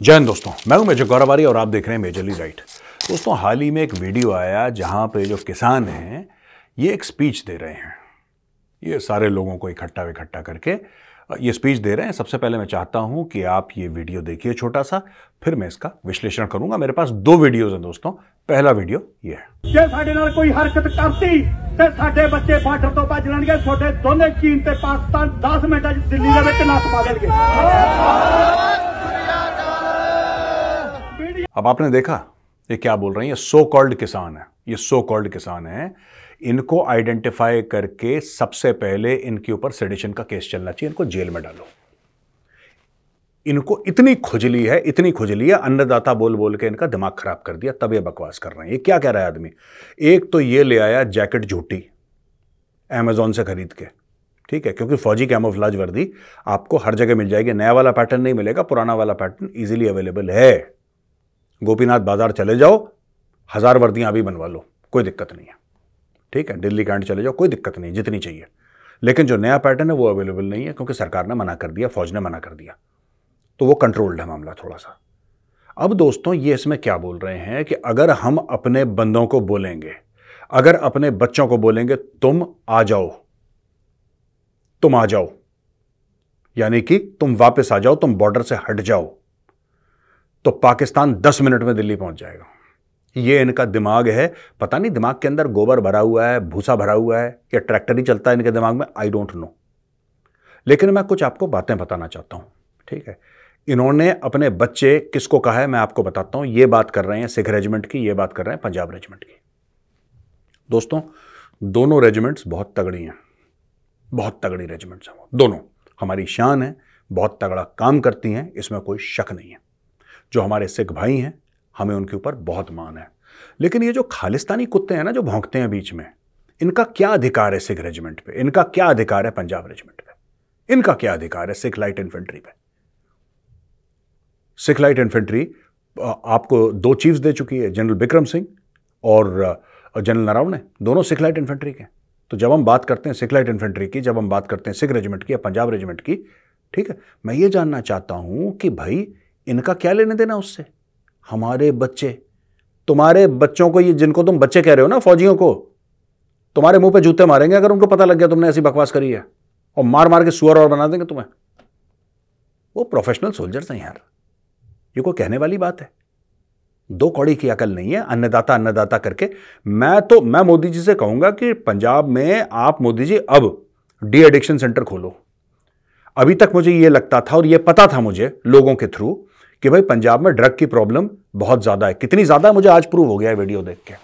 जय हिंद दोस्तों, मैं हूँ मेजर गौरवारी और आप देख रहे हैं मेजरली राइट। दोस्तों, हाल ही में एक वीडियो आया जहाँ पे जो किसान हैं, ये एक स्पीच दे रहे हैं। ये सारे लोगों को इकट्ठा इकट्ठा करके ये स्पीच दे रहे हैं। सबसे पहले मैं चाहता हूँ कि आप ये वीडियो देखिए छोटा सा, फिर मैं इसका विश्लेषण करूँगा। मेरे पास दो वीडियोज़ हैं दोस्तों, पहला वीडियो ये है। जे साडे नाल कोई हरकत करती, ते साडे बच्चे बार्डर तो भज लेंगे छोटे दोनों चीन ते पाकिस्तान 10 मिनट दिल्ली दे विच नस पा देणगे अब आपने देखा, ये क्या बोल रहे हैं? ये सो कॉल्ड किसान है। ये सो कॉल्ड किसान है। इनको आइडेंटिफाई करके सबसे पहले इनके ऊपर सेडिशन का केस चलना चाहिए। इनको जेल में डालो। इनको इतनी खुजली है, इतनी खुजली है, अन्नदाता बोल बोल के इनका दिमाग खराब कर दिया, तब ये बकवास कर रहे हैं। ये क्या कह रहा है आदमी? एक तो ये ले आया जैकेट झूठी अमेजोन से खरीद के। ठीक है, क्योंकि फौजी कैमोफ्लाज वर्दी आपको हर जगह मिल जाएगी। नया वाला पैटर्न नहीं मिलेगा, पुराना वाला पैटर्न इजीली अवेलेबल है। गोपीनाथ बाज़ार चले जाओ, हज़ार वर्दियाँ अभी बनवा लो, कोई दिक्कत नहीं है। ठीक है, दिल्ली कैंट चले जाओ, कोई दिक्कत नहीं, जितनी चाहिए। लेकिन जो नया पैटर्न है वो अवेलेबल नहीं है, क्योंकि सरकार ने मना कर दिया, फौज ने मना कर दिया। तो वो कंट्रोल्ड है मामला थोड़ा सा। अब दोस्तों, ये इसमें क्या बोल रहे हैं कि अगर हम अपने बंदों को बोलेंगे, अगर अपने बच्चों को बोलेंगे, तुम आ जाओ, तुम आ जाओ। यानी कि तुम वापस आ जाओ, तुम बॉर्डर से हट जाओ। तो पाकिस्तान 10 मिनट में दिल्ली पहुँच जाएगा। ये इनका दिमाग है। पता नहीं दिमाग के अंदर गोबर भरा हुआ है, भूसा भरा हुआ है, या ट्रैक्टर ही चलता है इनके दिमाग में? आई डोंट नो लेकिन मैं कुछ आपको बातें बताना चाहता हूँ, ठीक है? इन्होंने अपने बच्चे किसको कहा है मैं आपको बताता हूँ। ये बात कर रहे हैं सिख रेजिमेंट की, ये बात कर रहे हैं पंजाब रेजिमेंट की। दोस्तों, दोनों रेजिमेंट्स बहुत तगड़ी हैं। बहुत तगड़ी रेजिमेंट्स हैं दोनों हमारी शान है, बहुत तगड़ा काम करती हैं, इसमें कोई शक नहीं है। जो हमारे सिख भाई हैं, हमें उनके ऊपर बहुत मान है। लेकिन ये जो खालिस्तानी कुत्ते हैं ना, जो भौंकते हैं बीच में, इनका क्या अधिकार है सिख रेजिमेंट पे? इनका क्या अधिकार है पंजाब रेजिमेंट पे? इनका क्या अधिकार है सिख लाइट इन्फेंट्री पे? सिख लाइट इन्फेंट्री आपको दो चीफ्स दे चुकी है, जनरल बिक्रम सिंह और जनरल नरावणे। दोनों सिख लाइट इन्फेंट्री के तो जब हम बात करते हैं सिख लाइट इन्फेंट्री की, जब हम बात करते हैं सिख रेजिमेंट की या पंजाब रेजिमेंट की, ठीक है, मैं ये जानना चाहता हूँ कि भाई इनका क्या लेने देना उससे? हमारे बच्चे। तुम्हारे बच्चों को ये, जिनको तुम बच्चे कह रहे हो ना, फौजियों को, तुम्हारे मुँह पे जूते मारेंगे अगर उनको पता लग गया तुमने ऐसी बकवास करी है। और मार मार के सुअर और बना देंगे तुम्हें। वो प्रोफेशनल सोल्जर्स हैं यार। ये कोई कहने वाली बात है। दो कौड़ी की अकल नहीं है, अन्नदाता अन्नदाता करके। मैं तो मैं मोदी जी से कहूँगा कि पंजाब में आप मोदी जी अब डी एडिक्शन सेंटर खोलो। अभी तक मुझे यह लगता था और यह पता था मुझे लोगों के थ्रू कि भाई पंजाब में ड्रग की प्रॉब्लम बहुत ज़्यादा है। कितनी ज़्यादा मुझे आज प्रूव हो गया है वीडियो देख के।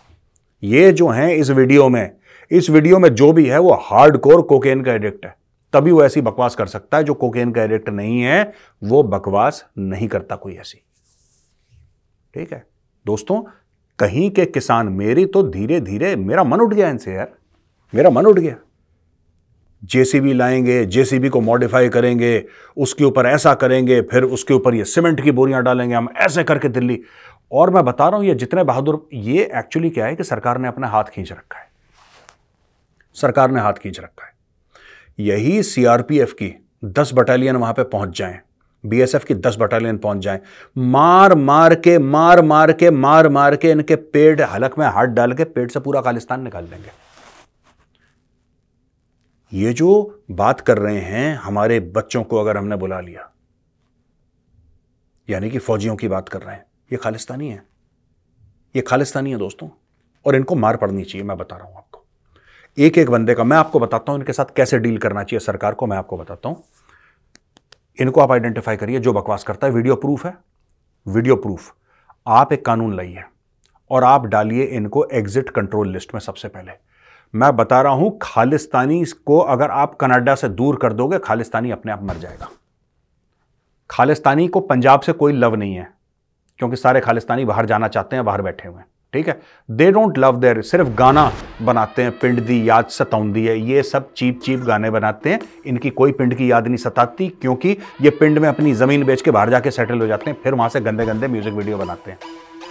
ये जो है इस वीडियो में, इस वीडियो में जो भी है वो हार्ड कोर कोकेन का एडिक्ट है। तभी वो ऐसी बकवास कर सकता है जो कोकेन का एडिक्ट नहीं है, वो बकवास नहीं करता कोई ऐसी। ठीक है? दोस्तों, कहीं के किसान मेरी तो धीरे धीरे मेरा मन उठ गया इनसे यार। मेरा मन उठ गया। जेसीबी लाएँगे, जेसीबी को मॉडिफाई करेंगे, उसके ऊपर ऐसा करेंगे, फिर उसके ऊपर ये सीमेंट की बोरियाँ डालेंगे, हम ऐसे करके दिल्ली। और मैं बता रहा हूँ, ये जितने बहादुर, ये एक्चुअली क्या है कि सरकार ने अपना हाथ खींच रखा है। सरकार ने हाथ खींच रखा है। यही सीआरपीएफ की दस बटालियन वहाँ पे पहुँच जाएँ बीएसएफ की दस बटालियन पहुँच जाए। मार मार के, मार मार के, मार मार के इनके पेट हलक में हाथ डाल के पेट से पूरा खालिस्तान निकाल देंगे। ये जो बात कर रहे हैं, हमारे बच्चों को अगर हमने बुला लिया, यानी कि फौजियों की बात कर रहे हैं, ये खालिस्तानी है। ये खालिस्तानी है दोस्तों, और इनको मार पड़नी चाहिए, मैं बता रहा हूँ आपको। एक एक बंदे का, मैं आपको बताता हूँ, इनके साथ कैसे डील करना चाहिए सरकार को, मैं आपको बताता हूँ। इनको आप आइडेंटिफाई करिए, जो बकवास करता है, वीडियो प्रूफ है। Video proof. आप एक कानून लाइए, और आप डालिए इनको एग्जिट कंट्रोल लिस्ट में सबसे पहले। मैं बता रहा हूँ, खालिस्तानी को अगर आप कनाडा से दूर कर दोगे, खालिस्तानी अपने आप मर जाएगा। खालिस्तानी को पंजाब से कोई लव नहीं है, क्योंकि सारे खालिस्तानी बाहर जाना चाहते हैं, बाहर बैठे हुए हैं, ठीक है? दे डोंट लव देर सिर्फ़ गाना बनाते हैं, पिंड दी याद सताउंदी है, ये सब चीप चीप गाने बनाते हैं, इनकी कोई पिंड की याद नहीं सताती, क्योंकि ये पिंड में अपनी ज़मीन बेच के बाहर जाके सेटल हो जाते हैं, फिर वहाँ से गंदे गंदे म्यूज़िक वीडियो बनाते हैं।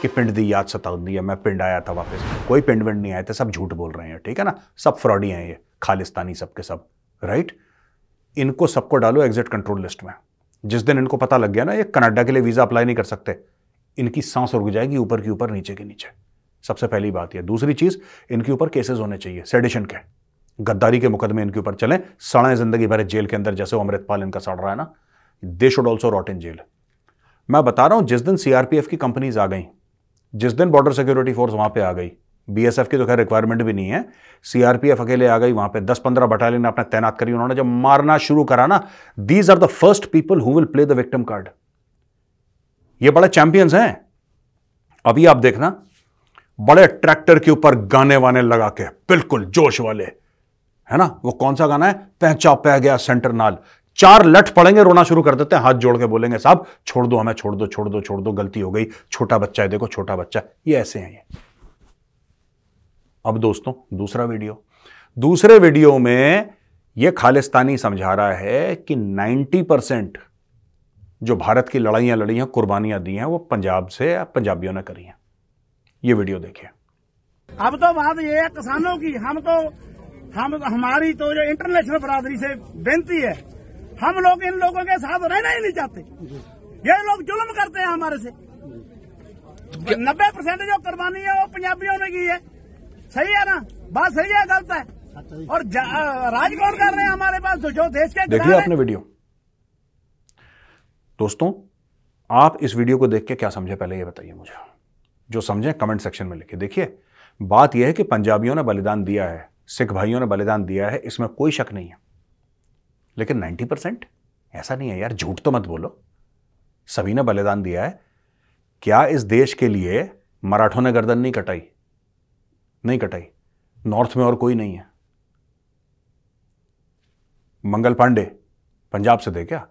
कि पिंड दी याद सताउंदी है, मैं पिंड आया था वापस। कोई पिंड विंड नहीं आए थे, सब झूठ बोल रहे हैं, ठीक है ना? सब फ्रॉडी हैं ये, खालिस्तानी सब के सब राइट इनको सबको डालो एग्जिट कंट्रोल लिस्ट में। जिस दिन इनको पता लग गया ना, ये कनाडा के लिए वीज़ा अप्लाई नहीं कर सकते। इनकी सांस रुक जाएगी ऊपर के ऊपर, नीचे के नीचे। सबसे पहली बात यह दूसरी चीज़, इनके ऊपर केसेस होने चाहिए सेडिशन के। गद्दारी के मुकदमे इनके ऊपर चले सड़े ज़िंदगी भरे जेल के अंदर, जैसे अमृतपाल इनका सड़ रहा है ना they should also rot in jail मैं बता रहा हूँ, जिस दिन सीआरपीएफ की कंपनीज़ आ गई जिस दिन बॉर्डर सिक्योरिटी फोर्स वहाँ पे आ गई बीएसएफ की तो खैर रिक्वायरमेंट भी नहीं है सीआरपीएफ अकेले आ गई, वहाँ पे 10-15 बटालियन अपने तैनात करी, उन्होंने जब मारना शुरू करा ना these are the first people who will play the victim card ये बड़े चैंपियंस हैं। अभी आप देखना, बड़े ट्रैक्टर के ऊपर गाने वाने लगा के, बिल्कुल जोश वाले, है ना? वो कौन सा गाना है? पहचा पह गया सेंटर नाल। चार लठ पड़ेंगे, रोना शुरू कर देते हैं। हाथ जोड़ के बोलेंगे, साहब, छोड़ दो हमें, छोड़ दो छोड़ दो छोड़ दो, गलती हो गई। छोटा बच्चा है, देखो, छोटा बच्चा। ये ऐसे हैं, ये। अब दोस्तों, दूसरा वीडियो। दूसरे वीडियो में यह खालिस्तानी समझा रहा है कि 90 परसेंट जो भारत की लड़ाइयाँ लड़ी हैं, कुर्बानियाँ दी हैं, वो पंजाब से पंजाबियों ने करी हैं। ये वीडियो देखिए अब तो बात ये है, किसानों की, हम तो हम, हमारी तो जो इंटरनेशनल बरादरी से बेनती है हम लोग इन लोगों के साथ रहना ही नहीं चाहते। ये लोग जुल्म करते हैं हमारे से। नब्बे परसेंट जो कुर्बानी है वो पंजाबियों ने की है। सही है ना? बात सही है गलत है? और राज कौन कर रहे हैं हमारे पास? तो जो देश के देख लिया आपने वीडियो। दोस्तों आप इस वीडियो को देख के क्या समझे? पहले ये बताइए मुझे। जो समझे कमेंट सेक्शन में लिखे। देखिए बात यह है कि पंजाबियों ने बलिदान दिया है सिख भाइयों ने बलिदान दिया है इसमें कोई शक नहीं है। लेकिन 90 परसेंट? ऐसा नहीं है यार, झूठ तो मत बोलो। सभी ने बलिदान दिया है। क्या इस देश के लिए मराठों ने गर्दन नहीं कटाई? नहीं कटाई। नॉर्थ में और कोई नहीं है। मंगल पांडे, पंजाब से थे क्या?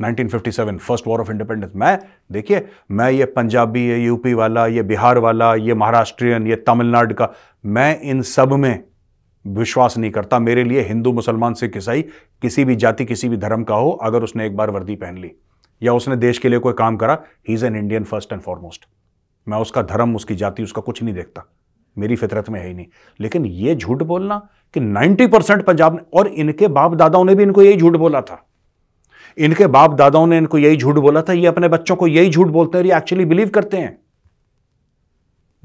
1957 फ़र्स्ट वॉर ऑफ़ इंडिपेंडेंस। मैं, देखिए, मैं ये पंजाबी, ये यूपी वाला, ये बिहार वाला, ये महाराष्ट्रियन, ये तमिलनाडु का, मैं इन सब में विश्वास नहीं करता, मेरे लिए हिंदू मुसलमान सिख ईसाई किसी भी जाति, किसी भी धर्म का हो, अगर उसने एक बार वर्दी पहन ली। या उसने देश के लिए कोई काम करा ही is an Indian first and foremost मैं उसका धर्म, उसकी जाति, उसका कुछ नहीं देखता। मेरी फितरत में है ही नहीं। लेकिन ये झूठ बोलना कि 90 परसेंट पंजाब ने, और इनके बाप दादाओं ने भी इनको यही झूठ बोला था। इनके बाप दादाओं ने इनको यही झूठ बोला था, ये अपने बच्चों को यही झूठ बोलते हैं ये एक्चुअली बिलीव करते हैं।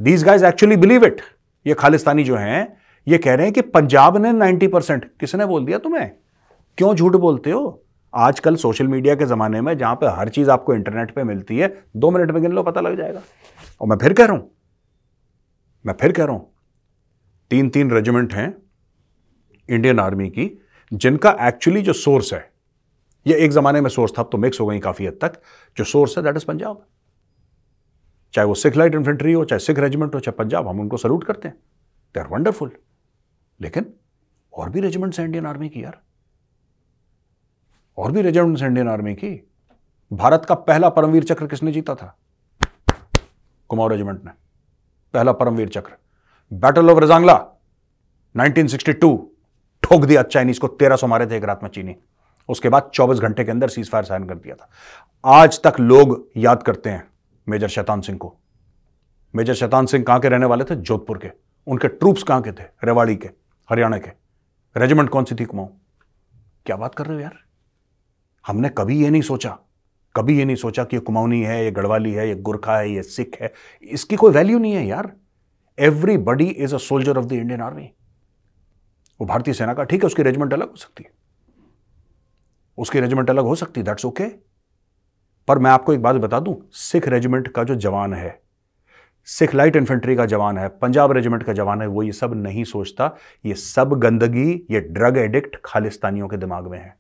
These guys actually believe it ये खालिस्तानी जो हैं ये कह रहे हैं कि पंजाब ने 90 परसेंट। किसने बोल दिया तुम्हें? क्यों झूठ बोलते हो? आजकल सोशल मीडिया के जमाने में जहाँ पे हर चीज़ आपको इंटरनेट पे मिलती है, दो मिनट में गिन लो, पता लग जाएगा। और मैं फिर कह रहा हूँ, मैं फिर कह रहा हूँ तीन तीन रेजिमेंट हैं इंडियन आर्मी की, जिनका एक्चुअली जो सोर्स है, ये एक जमाने में सोर्स था, अब तो मिक्स हो गई काफ़ी हद तक, जो सोर्स है दैट इज़ पंजाब चाहे वो सिख लाइट इन्फेंट्री हो, चाहे सिख रेजिमेंट हो, चाहे पंजाब हम उनको सल्यूट करते हैं। दे आर वंडरफुल लेकिन और भी रेजिमेंट्स हैं इंडियन आर्मी की यार। और भी रेजिमेंट्स हैं इंडियन आर्मी की। भारत का पहला परमवीर चक्र किसने जीता था? कुमाऊं रेजिमेंट ने। पहला परमवीर चक्र। बैटल ऑफ़ रजांगला 1962 ठोक दिया चाइनीज़ को 1300 मारे थे एक रात में चीनी। उसके बाद 24 घंटे के अंदर सीज फायर साइन कर दिया था। आज तक लोग याद करते हैं मेजर शैतान सिंह को। मेजर शैतान सिंह कहाँ के रहने वाले थे? जोधपुर के। उनके ट्रूप्स कहाँ के थे? रेवाड़ी के। हरियाणा के। रेजिमेंट कौन सी थी कुमाऊं? क्या बात कर रहे हो यार? हमने कभी ये नहीं सोचा, कभी ये नहीं सोचा कि ये कुमाऊनी है, ये गढ़वाली है, ये गुरखा है, ये सिख है। इसकी कोई वैल्यू नहीं है यार। Everybody is a soldier of the Indian army वो भारतीय सेना का, ठीक है, उसकी रेजिमेंट अलग हो सकती है। उसकी रेजिमेंट अलग हो सकती है दैट्स ओके पर मैं आपको एक बात बता दूँ, सिख रेजिमेंट का जो जवान है सिख लाइट इन्फेंट्री का जवान है, पंजाब रेजिमेंट का जवान है, वो ये सब नहीं सोचता। ये सब गंदगी, ये ड्रग एडिक्ट खालिस्तानियों के दिमाग में है।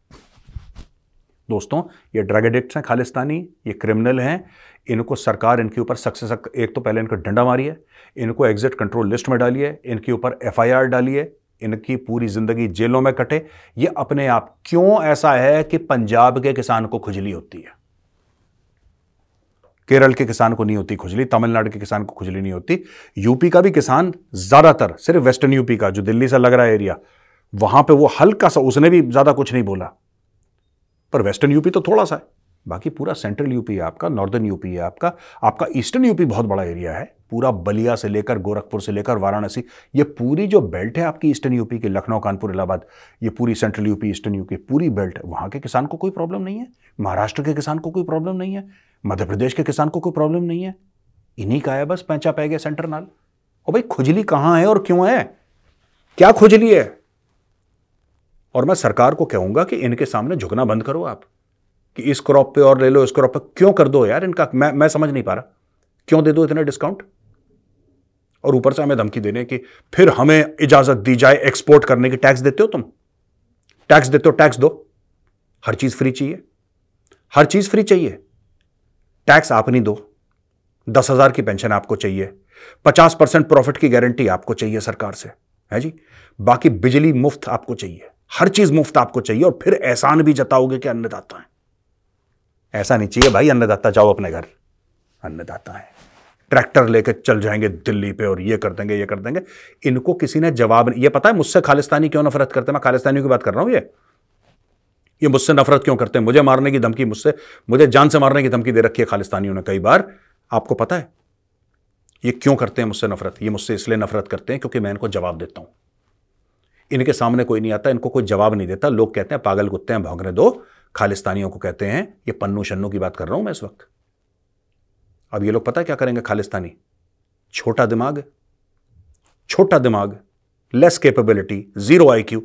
दोस्तों, ये ड्रग एडिक्ट्स हैं खालिस्तानी, ये क्रिमिनल हैं। इनको सरकार इनके ऊपर सख्त से सख्त, एक तो पहले इनको डंडा मारिए इनको एग्जिट कंट्रोल लिस्ट में डालिए इनके ऊपर एफआईआर डालिए इनकी पूरी ज़िंदगी जेलों में कटे। ये अपने आप क्यों ऐसा है कि पंजाब के किसान को खुजली होती है? केरल के किसान को नहीं होती खुजली, तमिलनाडु के किसान को खुजली नहीं होती। यूपी का भी किसान ज़्यादातर, सिर्फ़ वेस्टर्न यूपी का, जो दिल्ली से लग रहा है एरिया वहाँ पे वो हल्का सा, उसने भी ज़्यादा कुछ नहीं बोला। पर वेस्टर्न यूपी तो थोड़ा सा है। बाकी पूरा सेंट्रल यूपी है आपका नॉर्दर्न यूपी है आपका आपका ईस्टर्न यूपी बहुत बड़ा एरिया है। पूरा बलिया से लेकर, गोरखपुर से लेकर, वाराणसी, ये पूरी जो बेल्ट है आपकी ईस्टर्न यूपी की, लखनऊ, कानपुर, इलाहाबाद, ये पूरी सेंट्रल यूपी ईस्टर्न यूपी पूरी बेल्ट वहाँ के किसान को कोई प्रॉब्लम नहीं है। महाराष्ट्र के किसान को कोई प्रॉब्लम नहीं है। मध्य प्रदेश के किसान को कोई प्रॉब्लम नहीं है। इन्हीं का है बस पैंचा पै गया सेंटर नाल। और भाई, खुजली कहाँ है और क्यों है? क्या खुजली है? और मैं सरकार को कहूँगा कि इनके सामने झुकना बंद करो आप। कि इस क्रॉप पे और ले लो, इस क्रॉप पे क्यों कर दो यार इनका? मैं मैं समझ नहीं पा रहा। क्यों दे दो इतना डिस्काउंट और ऊपर से हमें धमकी देने की, फिर हमें इजाज़त दी जाए एक्सपोर्ट करने की। टैक्स देते हो तुम? टैक्स देते हो टैक्स दो। हर चीज़ फ्री चाहिए। हर चीज़ फ्री चाहिए। टैक्स आप नहीं दो। दस हज़ार की पेंशन आपको चाहिए। पचास परसेंट प्रॉफिट की गारंटी आपको चाहिए सरकार से। है जी? बाकी बिजली मुफ़्त आपको चाहिए। हर चीज़ मुफ़्त आपको चाहिए और फिर एहसान भी जताओगे कि अन्नदाता है। ऐसा नहीं चाहिए, भाई, अन्नदाता जाओ अपने घर। अन्नदाता है। ट्रैक्टर लेकर चल जाएँगे दिल्ली पे और ये कर देंगे, ये कर देंगे। इनको किसी ने जवाब नहीं ये पता है मुझसे खालिस्तानी क्यों नफरत करते हैं? मैं खालिस्तानियों की बात कर रहा हूँ ये। ये मुझसे नफरत क्यों करते हैं? मुझे मारने की धमकी मुझसे मुझे जान से मारने की धमकी दे रखी है खालिस्तानियों ने कई बार। आपको पता है? ये क्यों करते हैं मुझसे नफरत? ये मुझसे इसलिए नफरत करते हैं क्योंकि मैं इनको जवाब देता हूँ। इनके सामने कोई नहीं आता, इनको कोई जवाब नहीं देता। लोग कहते हैं, पागल कुत्ते हैं, भौंकने दो। खालिस्तानियों को कहते हैं, ये पन्नू शन्नू की बात कर रहा हूँ मैं इस वक्त। अब ये लोग पता क्या करेंगे खालिस्तानी? छोटा दिमाग छोटा दिमाग लेस कैपेबिलिटी ज़ीरो आईक्यू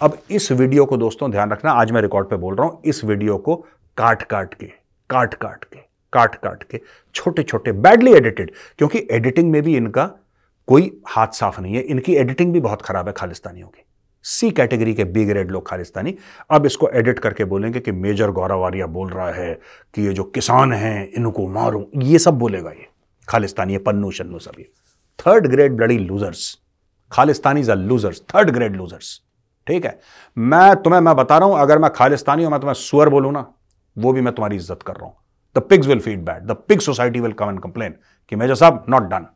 अब इस वीडियो को दोस्तों ध्यान रखना, आज मैं रिकॉर्ड पे बोल रहा हूँ, इस वीडियो को काट काट के, काट काट के, काट काट के, छोटे छोटे बैडली एडिटेड क्योंकि एडिटिंग में भी इनका कोई हाथ साफ़ नहीं है, इनकी एडिटिंग भी बहुत खराब है खालिस्तानियों की। सी कैटेगरी के बी ग्रेड लोग खालिस्तानी। अब इसको एडिट करके बोलेंगे कि मेजर गौरवारिया बोल रहा है कि ये जो किसान हैं, इनको मारो। ये सब बोलेगा ये। खालिस्तानी पन्नू, शन्नू सब ये। Third grade bloody losers Khalistani losers third grade losers ठीक है? मैं तुम्हें, मैं बता रहा हूँ, अगर मैं खालिस्तानी हूँ, मैं तुम्हें सुअर बोलूँ ना, वो भी मैं तुम्हारी इज़्ज़त कर रहा हूँ। The pigs will feed bad the pig society will come and complain कि मेजर साहब not done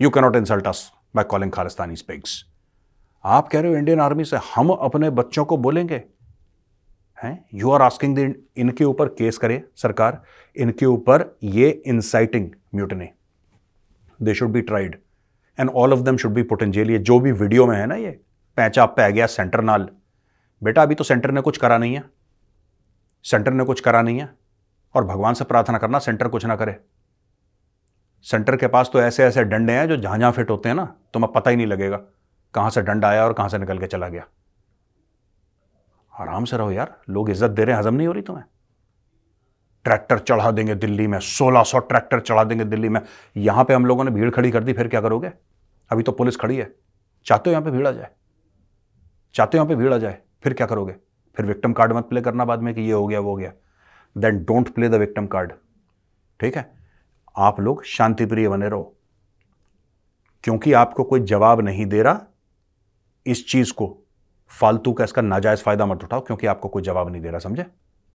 you cannot insult us by calling Khalistani pigs आप कह रहे हो इंडियन आर्मी से हम अपने बच्चों को बोलेंगे? हैं? यू आर आस्किंग द इनके ऊपर केस करे, सरकार। इनके ऊपर ये inciting mutiny they should be tried and all of them should be put in jail ये जो भी वीडियो में है ना ये, पैचा पै गया सेंटर नाल। बेटा, अभी तो सेंटर ने कुछ करा नहीं है। सेंटर ने कुछ करा नहीं है। और भगवान से प्रार्थना करना सेंटर कुछ ना करे। सेंटर के पास तो ऐसे ऐसे डंडे हैं जो जहाँ जहाँ फिट होते हैं ना तुम्हें पता ही नहीं लगेगा। कहाँ से डंड आया और कहाँ से निकल के चला गया? आराम से रहो यार, लोग इज़्ज़त दे रहे हैं, हजम नहीं हो रही तुम्हें? ट्रैक्टर चढ़ा देंगे दिल्ली में 1600 ट्रैक्टर चढ़ा देंगे दिल्ली में। यहाँ पे हम लोगों ने भीड़ खड़ी कर दी, फिर क्या करोगे? अभी तो पुलिस खड़ी है। चाहते हो यहाँ पे भीड़ आ जाए? चाहते हो यहाँ पे भीड़ आ जाए, फिर क्या करोगे? फिर विक्टम कार्ड मत प्ले करना बाद में कि ये हो गया, वो हो गया। Then don't play the victim card ठीक है? आप लोग शांतिप्रिय बने रहो। क्योंकि आपको कोई जवाब नहीं दे रहा इस चीज़ को, फालतू का इसका नाजायज फ़ायदा मत उठाओ, क्योंकि आपको कोई जवाब नहीं दे रहा, समझे?